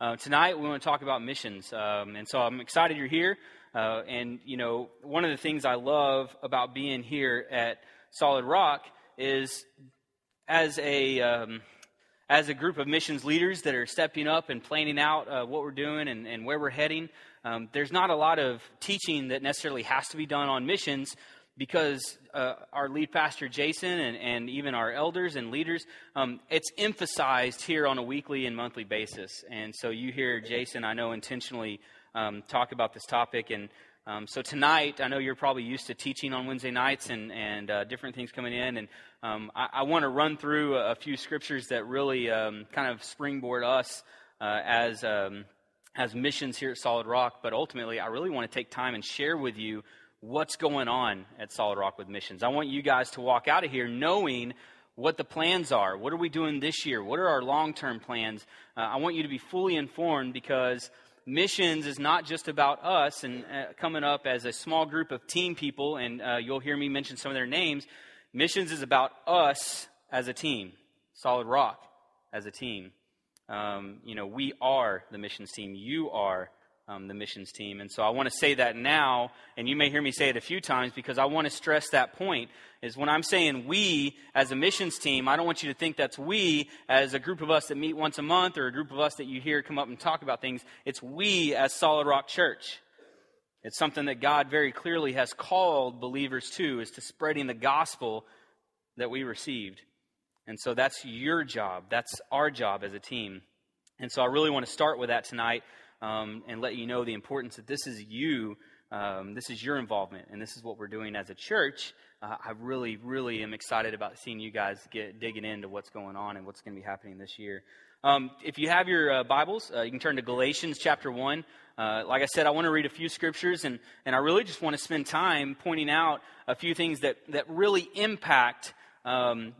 Uh, tonight, we want to talk about missions. Um, and so I'm excited you're here. Uh, and, you know, one of the things I love about being here at Solid Rock is as a. Um, as a group of missions leaders that are stepping up and planning out uh, what we're doing and, and where we're heading, um, there's not a lot of teaching that necessarily has to be done on missions because uh, our lead pastor Jason and, and even our elders and leaders, um, it's emphasized here on a weekly and monthly basis. And so you hear Jason, I know, intentionally um, talk about this topic. And um, so tonight, I know you're probably used to teaching on Wednesday nights and, and uh, different things coming in. And um, I, I want to run through a, a, few scriptures that really um, kind of springboard us uh, as um, as missions here at Solid Rock, but ultimately, I really want to take time and share with you what's going on at Solid Rock with missions. I want you guys to walk out of here knowing what the plans are. What are we doing this year? What are our long term plans? Uh, I want you to be fully informed because missions is not just about us and uh, coming up as a small group of team people, and uh, you'll hear me mention some of their names. Missions is about us as a team, Solid Rock as a team. Um, you know, we are the missions team. You are um, the missions team. And so I want to say that now, and you may hear me say it a few times because I want to stress that point. Is when I'm saying we as a missions team, I don't want you to think that's we as a group of us that meet once a month or a group of us that you hear come up and talk about things. It's we as Solid Rock Church. It's something that God very clearly has called believers to, is to spreading the gospel that we received. And so that's your job. That's our job as a team. And so I really want to start with that tonight um, and let you know the importance that this is you, um, this is your involvement, and this is what we're doing as a church. Uh, I really, really am excited about seeing you guys get digging into what's going on and what's going to be happening this year. Um, if you have your uh, Bibles, uh, you can turn to Galatians chapter 1. Uh, like I said, I want to read a few scriptures, and, and I really just want to spend time pointing out a few things that, that really impact um,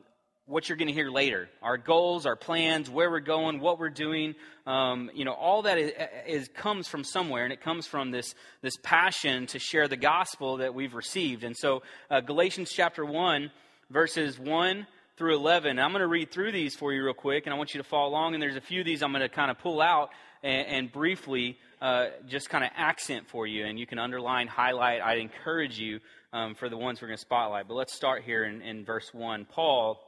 what you're going to hear later. Our goals our plans where we're going what we're doing um, you know all that is, is, comes from somewhere and it comes from this this passion to share the gospel that we've received. And so uh, galatians chapter 1 verses 1 through 11 i'm going to read through these for you real quick and i want you to follow along. And there's a few of these i'm going to kind of pull out and, and briefly uh, just kind of accent for you and you can underline highlight. I'd encourage you um, for the ones we're going to spotlight. But let's start here in, in verse 1 paul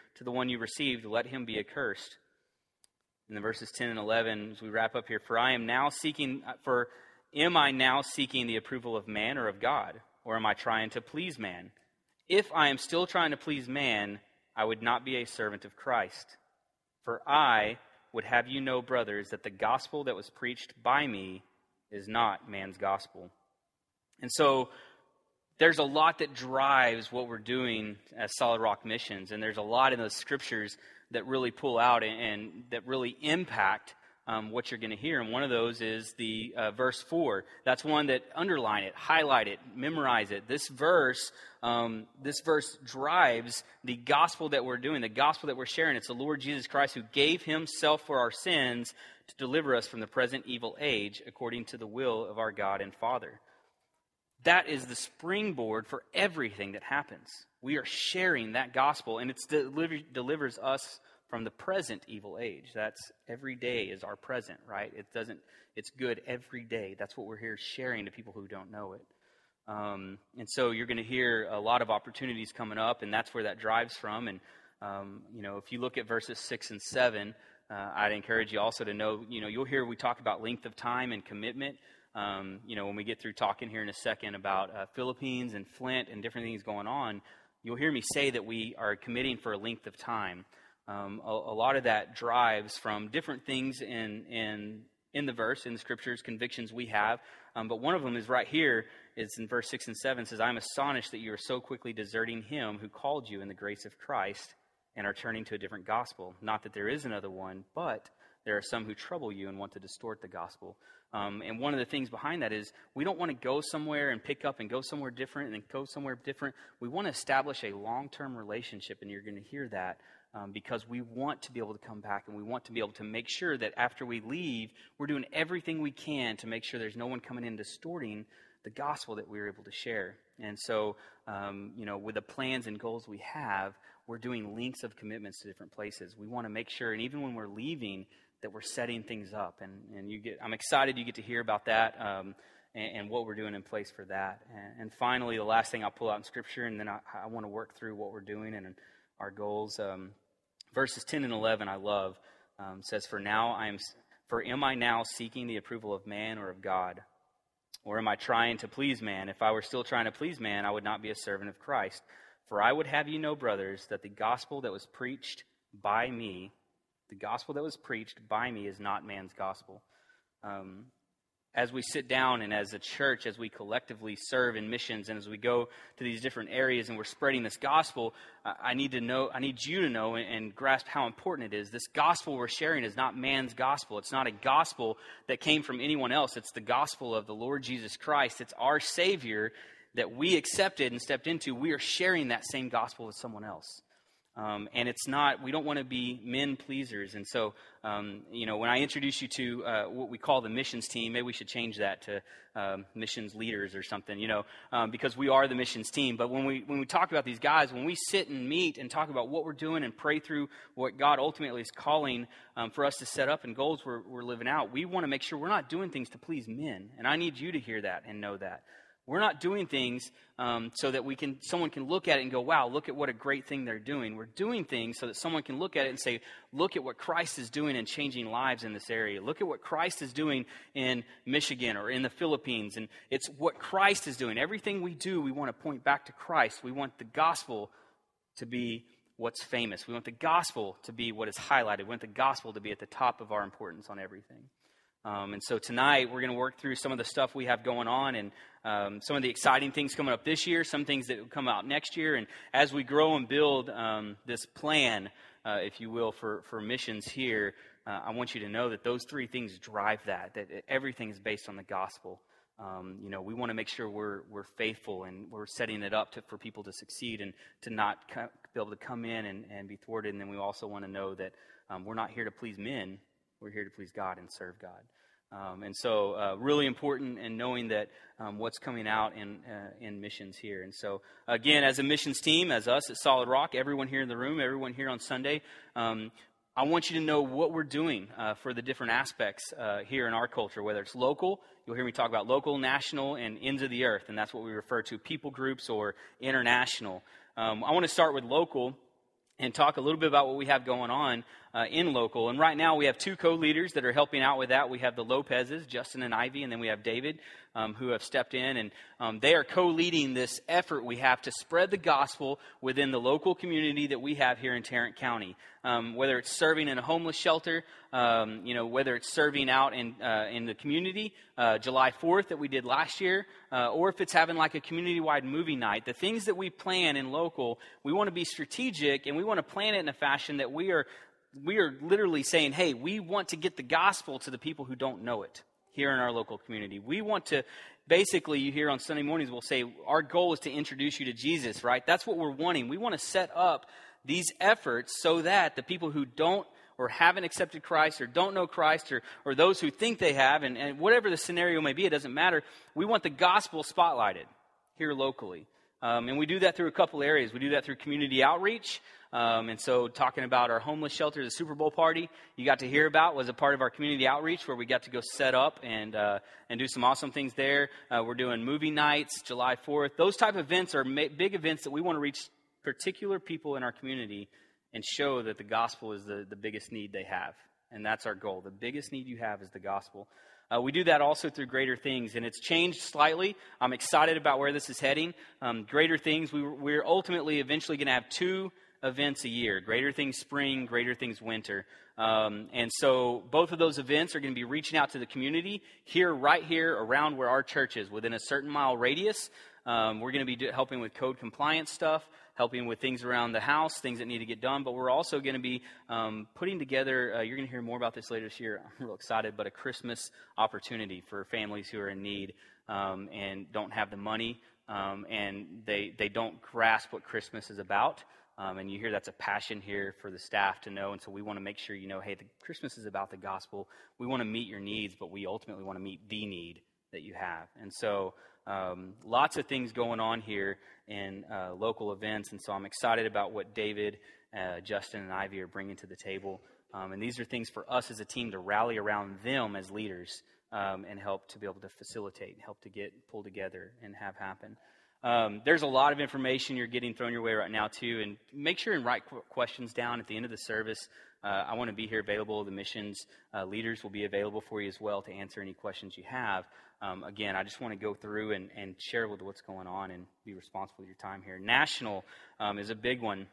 to the one you received, let him be accursed. In the verses 10 and 11, as we wrap up here, for I am now seeking, for am I now seeking the approval of man or of God? Or am I trying to please man? If I am still trying to please man, I would not be a servant of Christ. For I would have you know, brothers, that the gospel that was preached by me is not man's gospel. And so there's a lot that drives what we're doing as Solid Rock Missions, and there's a lot in those scriptures that really pull out and, and that really impact um, what you're going to hear. And one of those is the uh, verse 4. That's one that underline it, highlight it, memorize it. This verse, um, this verse drives the gospel that we're doing, the gospel that we're sharing. It's the Lord Jesus Christ who gave himself for our sins to deliver us from the present evil age according to the will of our God and Father. That is the springboard for everything that happens. We are sharing that gospel, and it deliver, delivers us from the present evil age. That's every day is our present, right? It doesn't. It's good every day. That's what we're here sharing to people who don't know it. Um, and so you're going to hear a lot of opportunities coming up, and that's where that drives from. And um, you know, if you look at verses six and seven, uh, I'd encourage you also to know. You know, you'll hear we talk about length of time and commitment. Um, you know, when we get through talking here in a second about uh, Philippines and Flint and different things going on, you'll hear me say that we are committing for a length of time. Um, a, a, lot of that drives from different things in, in, in the verse, in the scriptures, convictions we have. Um, but one of them is right here. It's in verse 6 and 7 says, I am astonished that you are so quickly deserting him who called you in the grace of Christ and are turning to a different gospel. Not that there is another one, but there are some who trouble you and want to distort the gospel. Um, and one of the things behind that is we don't want to go somewhere and pick up and go somewhere different and go somewhere different. We want to establish a long term relationship, and you're going to hear that um, because we want to be able to come back and we want to be able to make sure that after we leave, we're doing everything we can to make sure there's no one coming in distorting the gospel that we are able to share. And so, um, you know, with the plans and goals we have, we're doing links of commitments to different places. We want to make sure, and even when we're leaving, that we're setting things up. And, and you get, I'm excited you get to hear about that um, and, and, what we're doing in place for that. And, and, finally, the last thing I'll pull out in Scripture, and then I, I want to work through what we're doing and our goals. Um, verses 10 and 11, I love. Um, says, "For now I am, for am I now seeking the approval of man or of God, or am I trying to please man? If I were still trying to please man, I would not be a servant of Christ. For I would have you know, brothers, that the gospel that was preached by me the gospel that was preached by me is not man's gospel. Um, as we sit down and as a church, as we collectively serve in missions and as we go to these different areas and we're spreading this gospel, I need to know, I need you to know and, and grasp how important it is. This gospel we're sharing is not man's gospel. It's not a gospel that came from anyone else. It's the gospel of the Lord Jesus Christ. It's our Savior that we accepted and stepped into. We are sharing that same gospel with someone else. Um, and it's not, we don't want to be men pleasers. And so, um, you know, when I introduce you to uh, what we call the missions team, maybe we should change that to um, missions leaders or something, you know, um, because we are the missions team. But when we, when we talk about these guys, when we sit and meet and talk about what we're doing and pray through what God ultimately is calling um, for us to set up and goals we're, we're living out, we want to make sure we're not doing things to please men. And I need you to hear that and know that. We're not doing things um, so that we can someone can look at it and go, "Wow, look at what a great thing they're doing." We're doing things so that someone can look at it and say, "Look at what Christ is doing and changing lives in this area. Look at what Christ is doing in Michigan or in the Philippines." And it's what Christ is doing. Everything we do, we want to point back to Christ. We want the gospel to be what's famous. We want the gospel to be what is highlighted. We want the gospel to be at the top of our importance on everything. Um, and so tonight we're going to work through some of the stuff we have going on and um, some of the exciting things coming up this year, some things that will come out next year. And as we grow and build um, this plan, uh, if you will, for, for missions here, uh, I want you to know that those three things drive that, that everything is based on the gospel. Um, you know, we want to make sure we're, we're faithful and we're setting it up to, for people to succeed and to not co- be able to come in and, and be thwarted. And then we also want to know that um, we're not here to please men, we're here to please God and serve God. Um, and so, uh, really important in knowing that um, what's coming out in uh, in missions here. And so, again, as a missions team, as us at Solid Rock, everyone here in the room, everyone here on Sunday, um, I want you to know what we're doing uh, for the different aspects uh, here in our culture, whether it's local. You'll hear me talk about local, national, and ends of the earth, and that's what we refer to people groups or international. Um, I want to start with local and talk a little bit about what we have going on uh, in local. And right now we have two co-leaders that are helping out with that. We have the Lopez's, Justin and Ivy, and then we have David, um, who have stepped in, and um, they are co-leading this effort we have to spread the gospel within the local community that we have here in Tarrant County. Um, whether it's serving in a homeless shelter, um, you know, whether it's serving out in uh, in the community, uh, July 4th that we did last year, uh, or if it's having like a community-wide movie night. The things that we plan in local, we want to be strategic and we want to plan it in a fashion that we are we are literally saying, hey, we want to get the gospel to the people who don't know it here in our local community. We want to, basically, you hear on Sunday mornings, we'll say, our goal is to introduce you to Jesus, right? That's what we're wanting. We want to set up these efforts so that the people who don't or haven't accepted Christ or don't know Christ or, or those who think they have, and, and whatever the scenario may be, it doesn't matter. We want the gospel spotlighted here locally. Um, and we do that through a couple areas. We do that through community outreach. Um, and so, talking about our homeless shelter, the Super Bowl party you got to hear about was a part of our community outreach where we got to go set up and uh, and do some awesome things there. Uh, we're doing movie nights, July 4th. Those type of events are ma- big events that we want to reach particular people in our community and show that the gospel is the, the biggest need they have. And that's our goal. The biggest need you have is the gospel. Uh, we do that also through Greater Things, and it's changed slightly. I'm excited about where this is heading. Um, greater Things, we, we're ultimately eventually going to have two events a year Greater Things Spring, Greater Things Winter. Um, and so both of those events are going to be reaching out to the community here, right here, around where our church is, within a certain mile radius. Um, we're going to be do, helping with code compliance stuff, helping with things around the house, things that need to get done. But we're also going to be um, putting together, uh, you're going to hear more about this later this year. I'm real excited, but a Christmas opportunity for families who are in need um, and don't have the money um, and they, they don't grasp what Christmas is about. Um, and you hear that's a passion here for the staff to know. And so we want to make sure you know hey, the Christmas is about the gospel. We want to meet your needs, but we ultimately want to meet the need that you have. And so um, lots of things going on here in uh, local events. And so I'm excited about what David, uh, Justin, and Ivy are bringing to the table. Um, and these are things for us as a team to rally around them as leaders um, and help to be able to facilitate, help to get pull together and have happen. Um, there's a lot of information you're getting thrown your way right now, too. And make sure and write qu- questions down at the end of the service. Uh, I want to be here available. The missions uh, leaders will be available for you as well to answer any questions you have. Um, again, I just want to go through and, and share with what's going on and be responsible with your time here. National um, is a big one.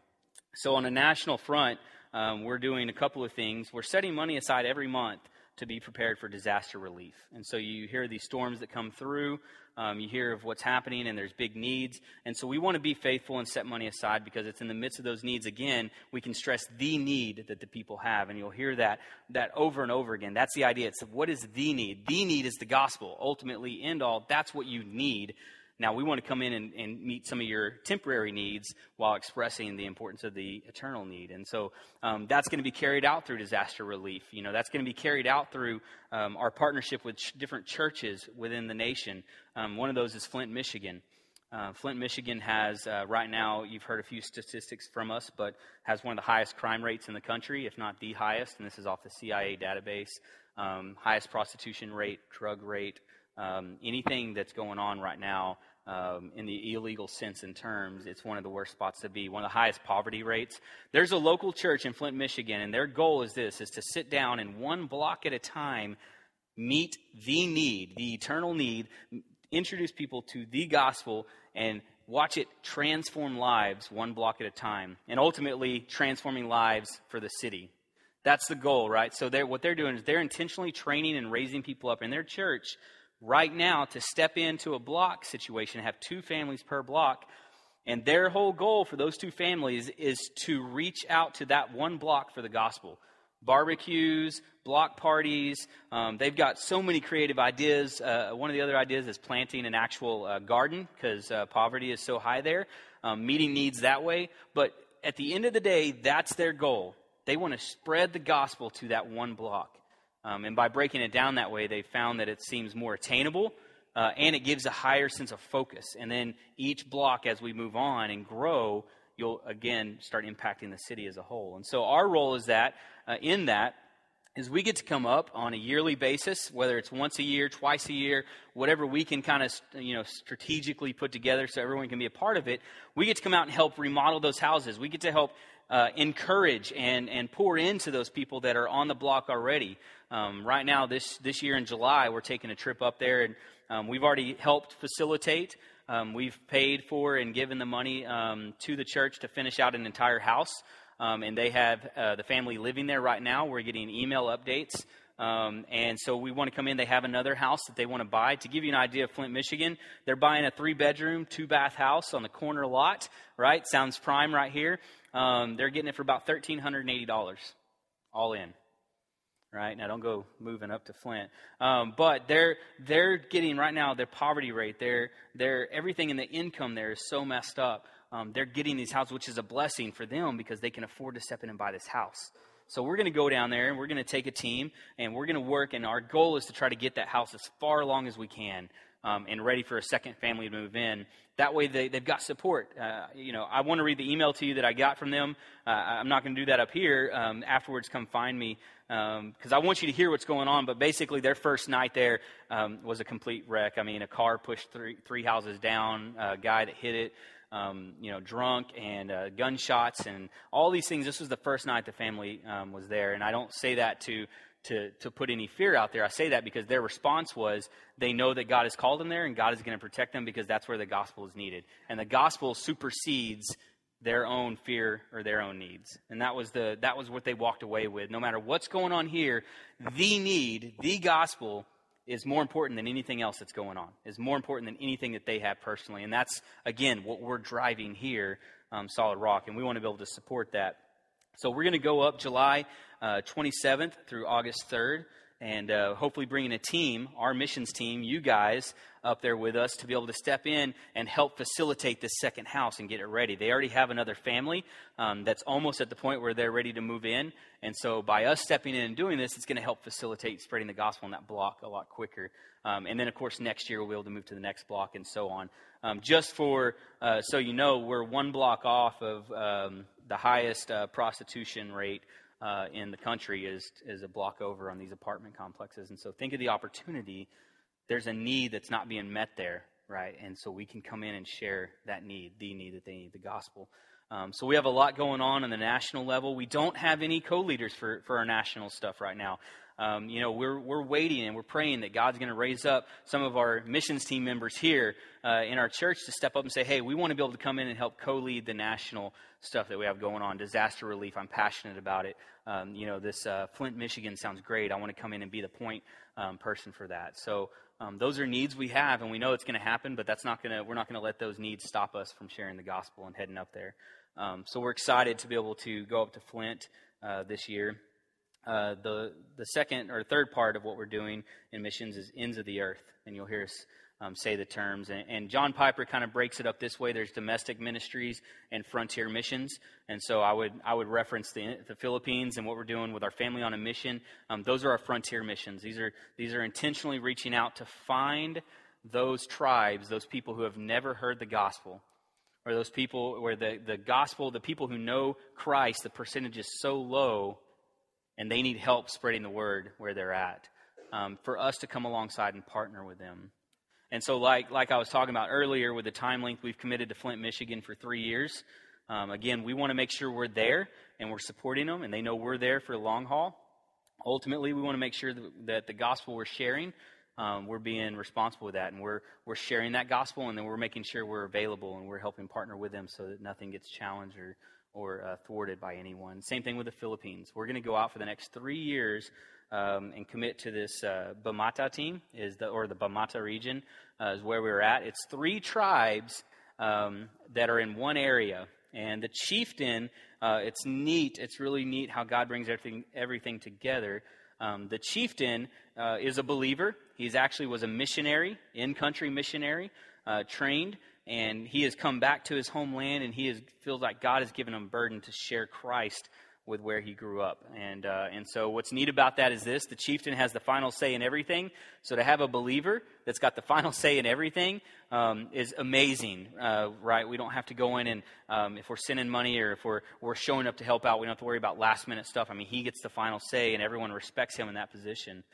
So, on a national front, um, we're doing a couple of things. We're setting money aside every month to be prepared for disaster relief. And so you hear these storms that come through, um, you hear of what's happening, and there's big needs. And so we want to be faithful and set money aside because it's in the midst of those needs, again, we can stress the need that the people have. And you'll hear that, that over and over again. That's the idea. It's what is the need? The need is the gospel. Ultimately, end all, that's what you need now, we want to come in and, and, meet some of your temporary needs while expressing the importance of the eternal need. And so um, that's going to be carried out through disaster relief. You know, that's going to be carried out through um, our partnership with ch- different churches within the nation. Um, one of those is Flint, Michigan. Uh, Flint, Michigan has, uh, right now, you've heard a few statistics from us, but has one of the highest crime rates in the country, if not the highest, and this is off the CIA database. Um, highest prostitution rate, drug rate, um, anything that's going on right now um, in the illegal sense and terms, it's one of the worst spots to be, one of the highest poverty rates. There's a local church in Flint, Michigan, and their goal is this, is to sit down and one block at a time meet the need, the eternal need, introduce people to the gospel, and watch it transform lives one block at a time, and ultimately transforming lives for the city. That's the goal, right? So they're, what they're doing is they're intentionally training and raising people up in their church right now to step into a block situation, have two families per block. And their whole goal for those two families is to reach out to that one block for the gospel. Barbecues, block parties. Um, they've got so many creative ideas. Uh, one of the other ideas is planting an actual uh, garden because uh, poverty is so high there, um, meeting needs that way. But at the end of the day, that's their goal. They want to spread the gospel to that one block. Um, and by breaking it down that way, they found that it seems more attainable uh, and it gives a higher sense of focus. And then each block, as we move on and grow, you'll again start impacting the city as a whole. And so our role is that uh, in that is we get to come up on a yearly basis, whether it's once a year, twice a year, whatever we can kind of you know strategically put together so everyone can be a part of it. We get to come out and help remodel those houses. We get to help uh, encourage and, and pour into those people that are on the block already. Um, right now, this, this year in July, we're taking a trip up there, and um, we've already helped facilitate. Um, we've paid for and given the money um, to the church to finish out an entire house. Um, and they have uh, the family living there right now. We're getting email updates. Um, and so we want to come in. They have another house that they want to buy. To give you an idea of Flint, Michigan, they're buying a three bedroom, two bath house on the corner lot, right? Sounds prime right here. Um, they're getting it for about $1,380 all in. Right now, don't go moving up to Flint, um, but they're they're getting right now their poverty rate, their their everything in the income there is so messed up. Um, they're getting these houses, which is a blessing for them because they can afford to step in and buy this house. So we're going to go down there and we're going to take a team and we're going to work. And our goal is to try to get that house as far along as we can um, and ready for a second family to move in. That way, they, they've got support. Uh, you know, I want to read the email to you that I got from them. Uh, I'm not going to do that up here. Um, afterwards, come find me because um, I want you to hear what's going on. But basically, their first night there um, was a complete wreck. I mean, a car pushed three, three houses down, a guy that hit it. Um, you know, drunk and uh, gunshots and all these things. This was the first night the family um, was there, and I don't say that to to, to put any fear out there. I say that because their response was they know that God has called them there and God is going to protect them because that's where the gospel is needed. And the gospel supersedes their own fear or their own needs. And that was the that was what they walked away with. No matter what's going on here, the need, the gospel is more important than anything else that's going on. Is more important than anything that they have personally. And that's again what we're driving here, um, Solid Rock, and we want to be able to support that. So we're going to go up July uh, 27th through August 3rd and uh, hopefully bringing a team, our missions team, you guys, up there with us to be able to step in and help facilitate this second house and get it ready. They already have another family um, that's almost at the point where they're ready to move in. And so by us stepping in and doing this, it's going to help facilitate spreading the gospel in that block a lot quicker. Um, and then, of course, next year we'll be able to move to the next block and so on. Um, just for, uh, so you know, we're one block off of um, the highest uh, prostitution rate uh, in the country is, is a block over on these apartment complexes. And so think of the opportunity. There's a need that's not being met there, right? And so we can come in and share that need, the need that they need, the gospel. Um, so we have a lot going on on the national level. We don't have any co-leaders for, for our national stuff right now. Um, you know, we're, we're waiting and we're praying that God's going to raise up some of our missions team members here uh, in our church to step up and say, hey, we want to be able to come in and help co lead the national stuff that we have going on, disaster relief. I'm passionate about it. Um, you know, this uh, Flint, Michigan sounds great. I want to come in and be the point um, person for that. So um, those are needs we have, and we know it's going to happen, but that's not going to, we're not going to let those needs stop us from sharing the gospel and heading up there. Um, so we're excited to be able to go up to Flint uh, this year. Uh, the the second or third part of what we're doing in missions is ends of the earth, and you'll hear us um, say the terms. And, and, John Piper kind of breaks it up this way: there's domestic ministries and frontier missions. And so I would I would reference the, the Philippines and what we're doing with our family on a mission. Um, those are our frontier missions. These are these are intentionally reaching out to find those tribes, those people who have never heard the gospel. Or those people where the, the gospel, the people who know Christ, the percentage is so low and they need help spreading the word where they're at. Um, for us to come alongside and partner with them. And so, like, like I was talking about earlier with the time length, we've committed to Flint, Michigan for three years. Um, again, we want to make sure we're there and we're supporting them and they know we're there for the long haul. Ultimately, we want to make sure that, that the gospel we're sharing, um, we're being responsible with that and we're, we're sharing that gospel and then we're making sure we're available and we're helping partner with them so that nothing gets challenged or or uh, thwarted by anyone. Same thing with the Philippines. We're going to go out for the next three years um, and commit to this uh, Bamata team, is the or the Bamata region uh, is where we're at. It's three tribes um, that are in one area, and the chieftain. Uh, it's neat. It's really neat how God brings everything everything together. Um, the chieftain uh, is a believer. He's actually was a missionary, in country missionary, uh, trained and he has come back to his homeland and he is, feels like God has given him a burden to share Christ with where he grew up. And, uh, and so what's neat about that is this the chieftain has the final say in everything. So to have a believer that's got the final say in everything um, is amazing, uh, right? We don't have to go in and um, if we're sending money or if we're, we're showing up to help out, we don't have to worry about last minute stuff. I mean, he gets the final say and everyone respects him in that position.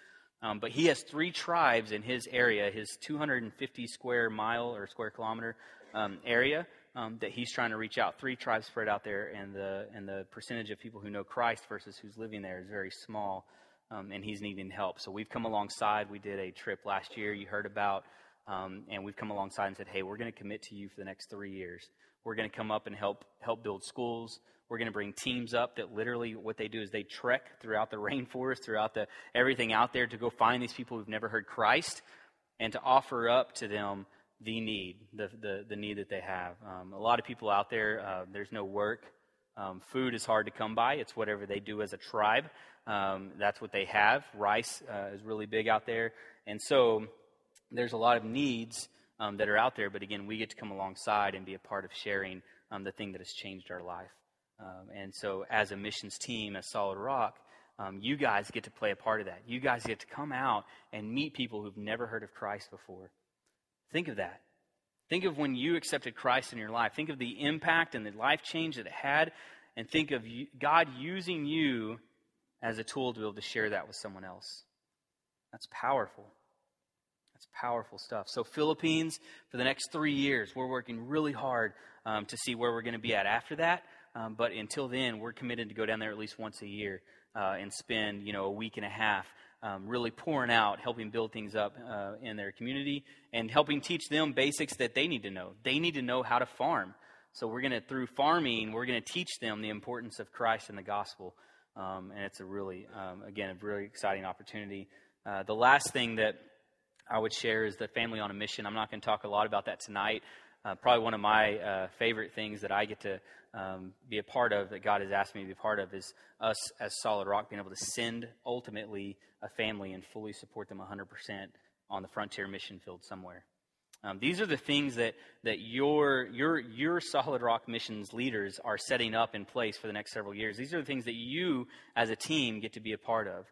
Um, but he has three tribes in his area, his 250 square mile or square kilometer um, area um, that he's trying to reach out. Three tribes spread out there, and the and the percentage of people who know Christ versus who's living there is very small, um, and he's needing help. So we've come alongside. We did a trip last year. You heard about. Um, and we've come alongside and said, "Hey, we're going to commit to you for the next three years. We're going to come up and help help build schools. We're going to bring teams up that literally what they do is they trek throughout the rainforest, throughout the everything out there to go find these people who've never heard Christ and to offer up to them the need, the, the, the need that they have. Um, a lot of people out there, uh, there's no work. Um, food is hard to come by. It's whatever they do as a tribe. Um, that's what they have. Rice uh, is really big out there. And so there's a lot of needs um, that are out there. But again, we get to come alongside and be a part of sharing um, the thing that has changed our life. Um, and so, as a missions team, as Solid Rock, um, you guys get to play a part of that. You guys get to come out and meet people who've never heard of Christ before. Think of that. Think of when you accepted Christ in your life. Think of the impact and the life change that it had. And think of you, God using you as a tool to be able to share that with someone else. That's powerful. That's powerful stuff. So, Philippines, for the next three years, we're working really hard um, to see where we're going to be at after that. Um, but until then, we're committed to go down there at least once a year uh, and spend, you know, a week and a half um, really pouring out, helping build things up uh, in their community, and helping teach them basics that they need to know. They need to know how to farm. So we're going to, through farming, we're going to teach them the importance of Christ and the gospel. Um, and it's a really, um, again, a really exciting opportunity. Uh, the last thing that I would share is the family on a mission. I'm not going to talk a lot about that tonight. Uh, probably one of my uh, favorite things that I get to um, be a part of, that God has asked me to be a part of, is us as Solid Rock being able to send ultimately a family and fully support them 100% on the frontier mission field somewhere. Um, these are the things that, that your, your, your Solid Rock missions leaders are setting up in place for the next several years. These are the things that you, as a team, get to be a part of.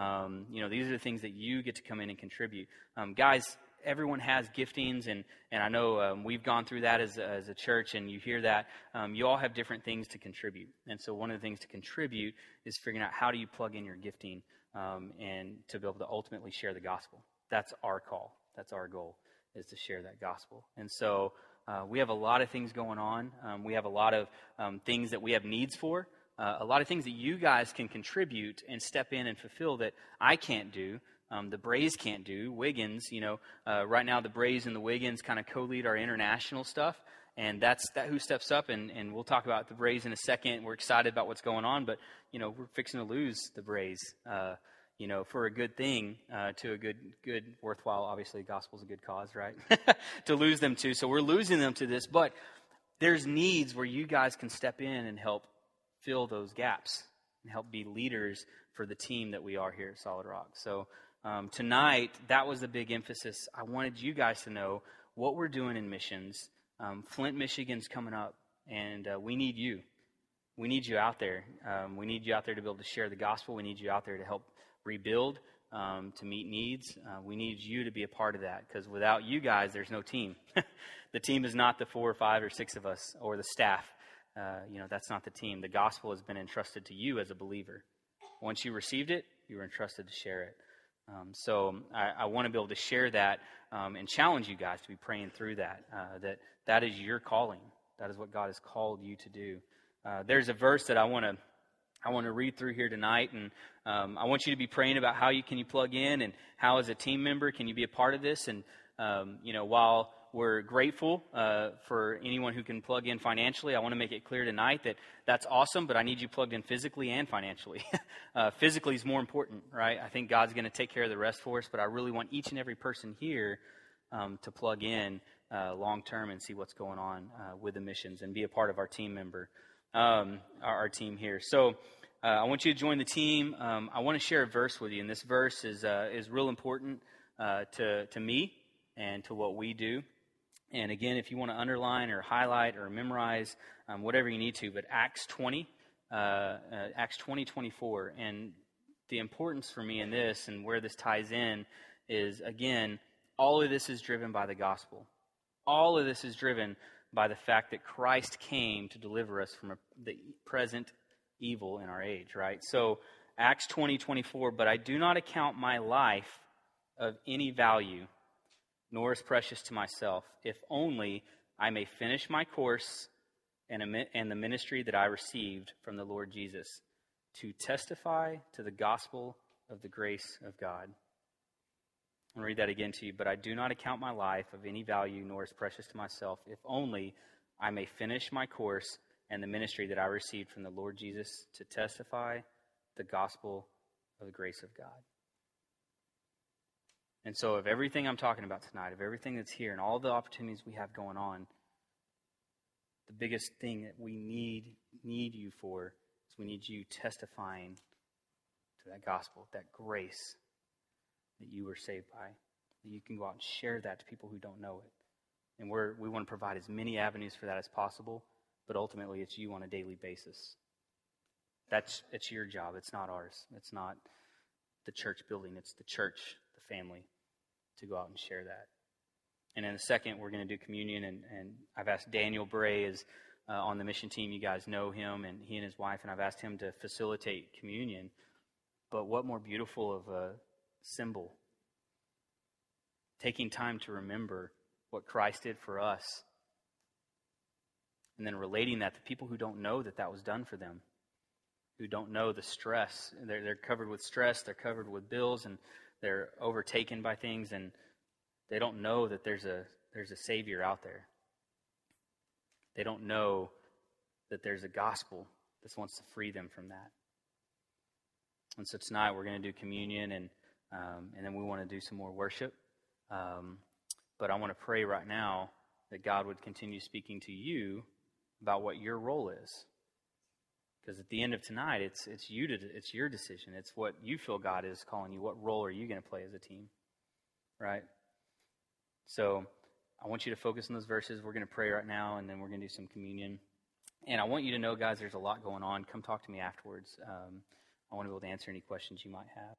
Um, you know, these are the things that you get to come in and contribute. Um, guys, everyone has giftings, and, and I know um, we've gone through that as, as a church, and you hear that. Um, you all have different things to contribute. And so, one of the things to contribute is figuring out how do you plug in your gifting um, and to be able to ultimately share the gospel. That's our call, that's our goal is to share that gospel. And so uh, we have a lot of things going on. Um, we have a lot of um, things that we have needs for. Uh, a lot of things that you guys can contribute and step in and fulfill that I can't do. Um, the Brays can't do. Wiggins, you know, uh, right now the Brays and the Wiggins kind of co-lead our international stuff, and that's that who steps up. And, and we'll talk about the Brays in a second. We're excited about what's going on, but you know, we're fixing to lose the Brays. Uh, you know, for a good thing, uh, to a good, good, worthwhile. Obviously, gospel's a good cause, right? to lose them to. So we're losing them to this, but there's needs where you guys can step in and help fill those gaps and help be leaders for the team that we are here at Solid Rock. So um, tonight, that was the big emphasis. I wanted you guys to know what we're doing in missions. Um, Flint, Michigan's coming up, and uh, we need you. We need you out there. Um, we need you out there to be able to share the gospel. We need you out there to help rebuild, um, to meet needs. Uh, we need you to be a part of that because without you guys, there's no team. the team is not the four or five or six of us or the staff. Uh, you know, that's not the team. The gospel has been entrusted to you as a believer. Once you received it, you were entrusted to share it. Um, so I, I want to be able to share that um, and challenge you guys to be praying through that. Uh, that that is your calling. That is what God has called you to do. Uh, there's a verse that I want to I want to read through here tonight, and um, I want you to be praying about how you can you plug in, and how as a team member can you be a part of this. And um, you know, while we're grateful uh, for anyone who can plug in financially, I want to make it clear tonight that that's awesome, but I need you plugged in physically and financially. uh, physically is more important, right? I think God's going to take care of the rest for us, but I really want each and every person here um, to plug in uh, long term and see what's going on uh, with the missions and be a part of our team member um, our, our, team here. So uh, I want you to join the team. Um, I want to share a verse with you, and this verse is uh, is real important to to me and to what we do. And again, if you want to underline or highlight or memorize, um, whatever you need to, but Acts 20, uh, uh, Acts 20, 24. And the importance for me in this and where this ties in is, again, all of this is driven by the gospel. All of this is driven by the fact that Christ came to deliver us from a, the present evil in our age, right? So, Acts 20, 24, but I do not account my life of any value, nor as precious to myself, if only I may finish my course and, the ministry that I received from the Lord Jesus, to testify to the gospel of the grace of God. I'll read that again to you. But I do not account my life of any value nor as precious to myself, if only I may finish my course and the ministry that I received from the Lord Jesus to testify the gospel of the grace of God. And so, of everything I'm talking about tonight, of everything that's here, and all the opportunities we have going on, the biggest thing that we need need you for is we need you testifying to that gospel, that grace that you were saved by. That you can go out and share that to people who don't know it. And we're, we want to provide as many avenues for that as possible, but ultimately it's you on a daily basis. That's it's your job. It's not ours. It's not the church building. It's the church, family, to go out and share that. And in a second, we're going to do communion. And, and I've asked Daniel Bray is uh, on the mission team. You guys know him, and he and his wife. And I've asked him to facilitate communion. But what more beautiful of a symbol. Taking time to remember what Christ did for us. And then relating that to people who don't know that that was done for them. who don't know the stress. They're, they're covered with stress, they're covered with bills, and they're overtaken by things, and they don't know that there's a, there's a Savior out there. They don't know that there's a gospel that wants to free them from that. And so tonight we're going to do communion, and, um, and then we want to do some more worship. Um, but I want to pray right now that God would continue speaking to you about what your role is. Because at the end of tonight, it's, it's, you to, it's your decision. It's what you feel God is calling you. What role are you going to play as a team? Right? So I want you to focus on those verses. We're going to pray right now, and then we're going to do some communion. And I want you to know, guys, there's a lot going on. Come talk to me afterwards. Um, I want to be able to answer any questions you might have.